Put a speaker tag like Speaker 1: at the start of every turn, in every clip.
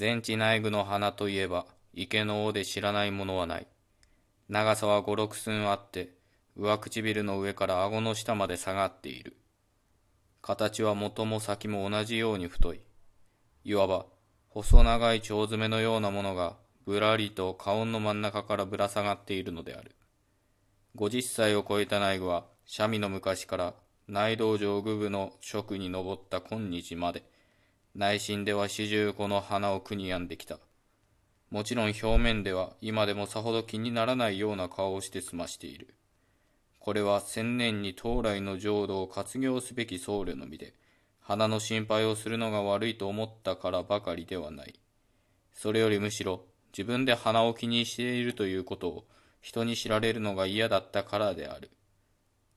Speaker 1: 全地内具の花といえば、池の尾で知らないものはない。長さは五六寸あって、上唇の上から顎の下まで下がっている。形は元も先も同じように太い。いわば、細長い腸詰めのようなものが、ぶらりと顔の真ん中からぶら下がっているのである。五十歳を超えた内具は、三味の昔から内道場具部の職に上った今日まで、内心では四十五の花を苦に病んできた。もちろん表面では今でもさほど気にならないような顔をして済ましている。これは千年に当来の浄土を活業すべき僧侶の身で、花の心配をするのが悪いと思ったからばかりではない。それよりむしろ自分で花を気にしているということを人に知られるのが嫌だったからである。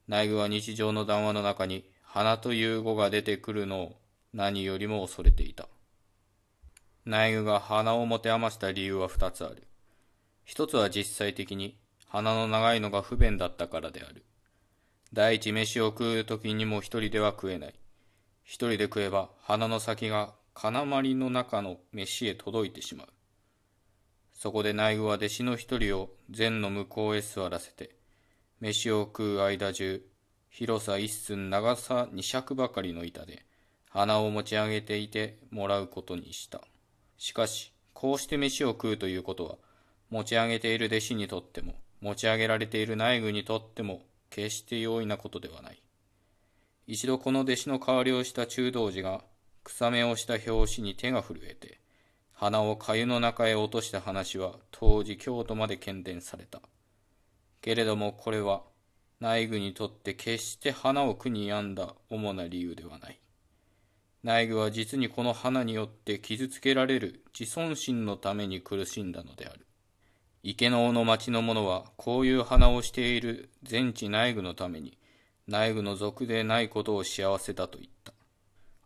Speaker 1: 内具は日常の談話の中に花という語が出てくるのを何よりも恐れていた。内具が鼻を持て余した理由は二つある。一つは実際的に鼻の長いのが不便だったからである。第一飯を食う時にも一人では食えない。一人で食えば鼻の先が金まりの中の飯へ届いてしまう。そこで内具は弟子の一人を禅の向こうへ座らせて、飯を食う間中、広さ一寸長さ二尺ばかりの板で、鼻を持ち上げていてもらうことにした。しかし、こうして飯を食うということは、持ち上げている弟子にとっても、持ち上げられている内具にとっても、決して容易なことではない。一度この弟子の代わりをした中道寺が、草芽をした拍子に手が震えて、鼻を粥の中へ落とした話は当時京都まで喧伝された。けれどもこれは内具にとって決して花を苦に病んだ主な理由ではない。内具は実にこの花によって傷つけられる自尊心のために苦しんだのである。池の尾の町の者はこういう花をしている全地内具のために内具の族でないことを幸せだと言った。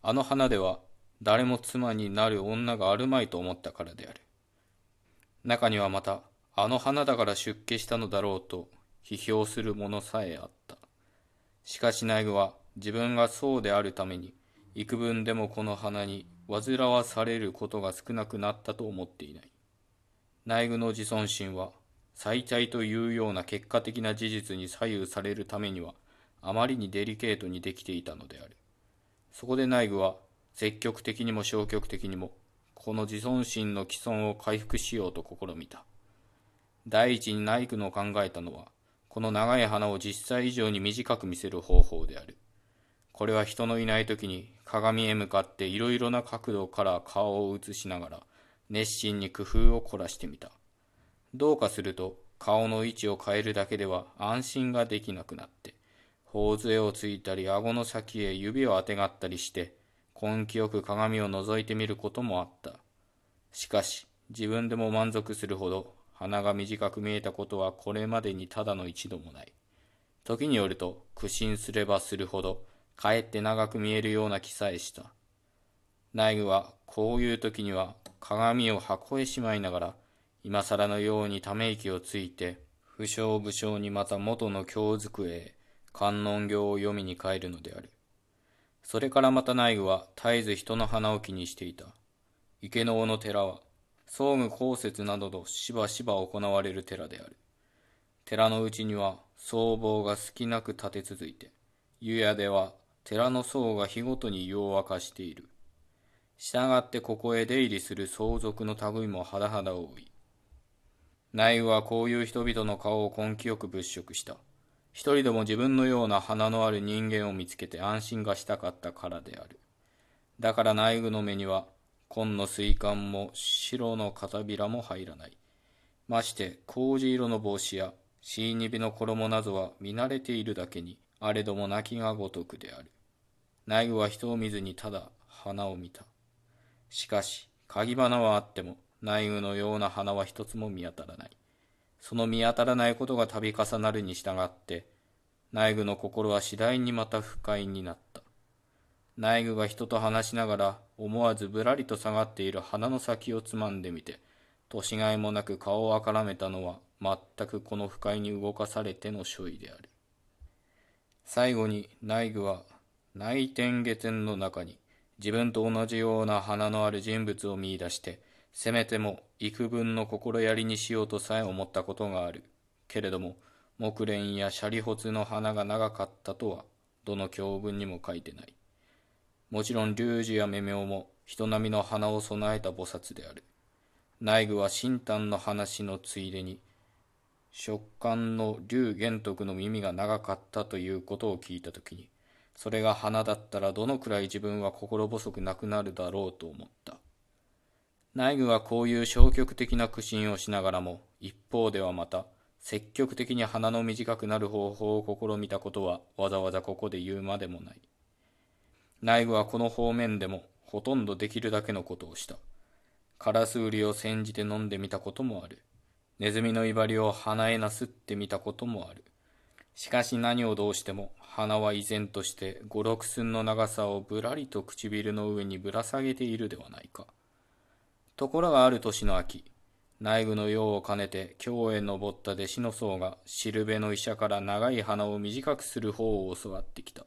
Speaker 1: あの花では誰も妻になる女があるまいと思ったからである。中にはまた、あの花だから出家したのだろうと批評する者さえあった。しかし内具は自分がそうであるために幾分でもこの花に煩わされることが少なくなったと思っていない。内具の自尊心は、最大というような結果的な事実に左右されるためには、あまりにデリケートにできていたのである。そこで内具は、積極的にも消極的にも、この自尊心の既存を回復しようと試みた。第一に内具の考えたのは、この長い花を実際以上に短く見せる方法である。これは人のいない時に鏡へ向かっていろいろな角度から顔を映しながら熱心に工夫を凝らしてみた。どうかすると顔の位置を変えるだけでは安心ができなくなって、頬杖をついたり顎の先へ指をあてがったりして、根気よく鏡を覗いてみることもあった。しかし、自分でも満足するほど鼻が短く見えたことはこれまでにただの一度もない。時によると苦心すればするほどかえって長く見えるような気さえした。内具はこういう時には鏡を箱へしまいながら、今更のようにため息をついて、不詳不詳にまた元の経机へ観音経を読みに帰るのである。それからまた内具は絶えず人の花を気にしていた。池の尾の寺は、総務公設などとしばしば行われる寺である。寺のうちには僧帽が少なく立て続いて、湯屋では寺の僧が日ごとに湯を沸かしている。したがってここへ出入りする相続の類もはだ多い。内はこういう人々の顔を根気よく物色した。一人でも自分のような花のある人間を見つけて安心がしたかったからである。だから内具の目には、紺の水管も白の片びらも入らない。まして、麹色の帽子や、シーニビの衣などは見慣れているだけに、あれども泣きがごとくである。内具は人を見ずにただ花を見た。しかし、鍵花はあっても、内具のような花は一つも見当たらない。その見当たらないことが度重なるに従って、内具の心は次第にまた不快になった。内具が人と話しながら思わずぶらりと下がっている鼻の先をつまんでみて、年がいもなく顔をあからめたのは全くこの不快に動かされての所意である。最後に内具は内天下天の中に自分と同じような花のある人物を見出してせめても幾分の心やりにしようとさえ思ったことがある。けれども、木蓮やシャリホツの花が長かったとは、どの教文にも書いてない。もちろん龍樹や目明も人並みの花を備えた菩薩である。内具は新丹の話のついでに、食感の龍玄徳の耳が長かったということを聞いたときに、それが花だったらどのくらい自分は心細くなくなるだろうと思った。内具はこういう消極的な苦心をしながらも、一方ではまた、積極的に鼻の短くなる方法を試みたことはわざわざここで言うまでもない。内部はこの方面でもほとんどできるだけのことをした。カラスウリを煎じて飲んでみたこともある。ネズミの威張りを鼻へなすってみたこともある。しかし何をどうしても鼻は依然として五六寸の長さをぶらりと唇の上にぶら下げているではないか。ところがある年の秋、内部の用を兼ねて京へ登った弟子の僧がしるべの医者から長い鼻を短くする方を教わってきた。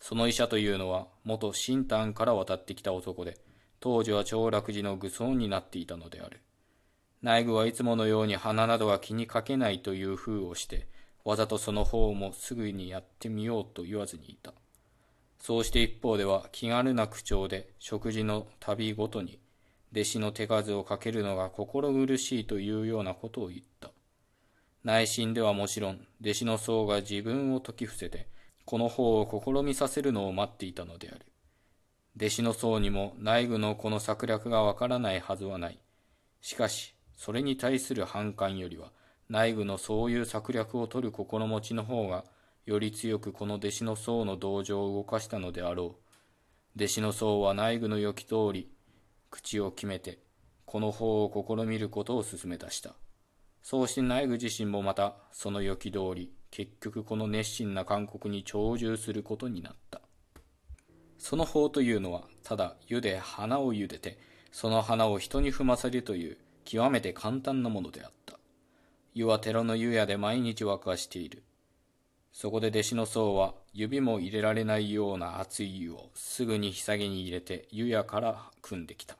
Speaker 1: その医者というのは元新丹から渡ってきた男で、当時は長楽寺の愚僧になっていたのである。内部はいつものように鼻などは気にかけないという風をして、わざとその方もすぐにやってみようと言わずにいた。そうして一方では気軽な口調で食事の旅ごとに弟子の手数をかけるのが心苦しいというようなことを言った。内心ではもちろん、弟子の僧が自分を説き伏せて、この方を試みさせるのを待っていたのである。弟子の僧にも内部のこの策略がわからないはずはない。しかし、それに対する反感よりは、内部のそういう策略を取る心持ちの方が、より強くこの弟子の僧の同情を動かしたのであろう。弟子の僧は内部の良き通り、口を決めて、この方を試みることを進め出した。そうして内部自身もまた、その予期通り、結局この熱心な勧告に長寿することになった。その法というのは、ただ湯で花を茹でて、その花を人に踏ませるという極めて簡単なものであった。湯は寺の湯屋で毎日沸かしている。そこで弟子の僧は指も入れられないような熱い湯をすぐにひさげに入れて湯屋から汲んできた。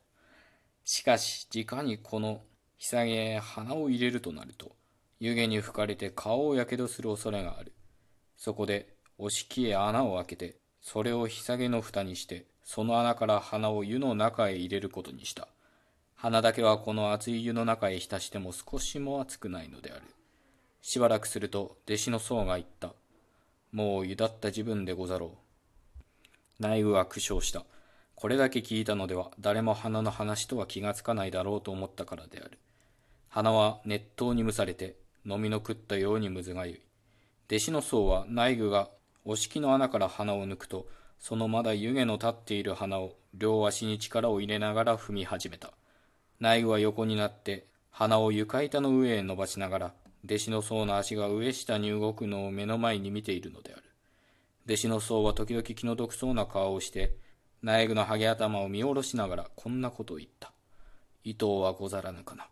Speaker 1: しかし、直にこのひさげへ鼻を入れるとなると、湯気に吹かれて顔をやけどする恐れがある。そこで、お敷へ穴を開けて、それをひさげの蓋にして、その穴から鼻を湯の中へ入れることにした。鼻だけはこの熱い湯の中へ浸しても少しも熱くないのである。しばらくすると、弟子の僧が言った。もう湯だった自分でござろう。内部は苦笑した。これだけ聞いたのでは誰も花の話とは気がつかないだろうと思ったからである。花は熱湯に蒸されて飲みの食ったようにむずがゆい。弟子の僧は内具がお敷の穴から花を抜くと、そのまだ湯気の立っている花を両足に力を入れながら踏み始めた。内具は横になって花を床板の上へ伸ばしながら、弟子の僧の足が上下に動くのを目の前に見ているのである。弟子の僧は時々気の毒そうな顔をして、苗具のハゲ頭を見下ろしながらこんなことを言った。伊藤はござらぬかな。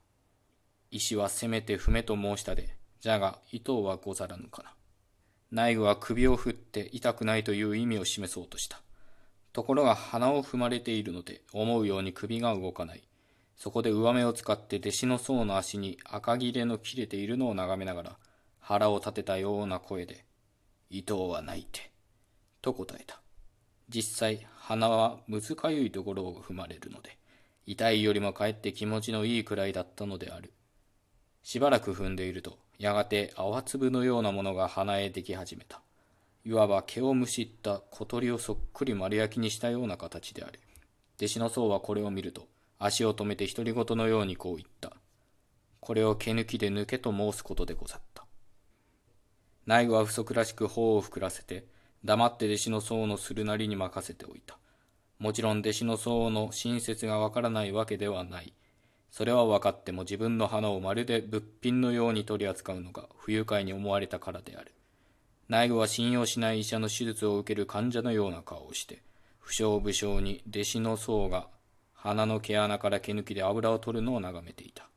Speaker 1: 石はせめて踏めと申したで、じゃが伊藤はござらぬかな。内具は首を振って痛くないという意味を示そうとした。ところが鼻を踏まれているので思うように首が動かない。そこで上目を使って弟子の僧の足に赤切れの切れているのを眺めながら腹を立てたような声で、伊藤は泣いて、と答えた。実際、鼻はむずかゆいところを踏まれるので、痛いよりもかえって気持ちのいいくらいだったのである。しばらく踏んでいると、やがて泡粒のようなものが鼻へでき始めた。いわば毛をむしった小鳥をそっくり丸焼きにしたような形である。弟子の僧はこれを見ると、足を止めて独り言のようにこう言った。これを毛抜きで抜けと申すことでござった。内具は不足らしく頬を膨らせて、黙って弟子の僧のするなりに任せておいた。もちろん弟子の僧の親切がわからないわけではない。それは分かっても自分の花をまるで物品のように取り扱うのが不愉快に思われたからである。内部は信用しない医者の手術を受ける患者のような顔をして、不詳不詳に弟子の僧が鼻の毛穴から毛抜きで油を取るのを眺めていた。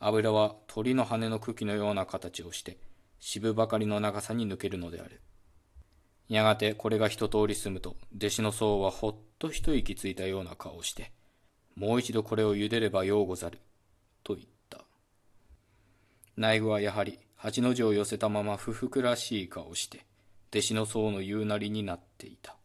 Speaker 1: 油は鳥の羽の茎のような形をして、渋ばかりの長さに抜けるのである。やがてこれが一通り済むと、弟子の僧はほっと一息ついたような顔をして、もう一度これを茹でればようござる。と言った。内具はやはり八の字を寄せたまま不服らしい顔をして、弟子の僧の言うなりになっていた。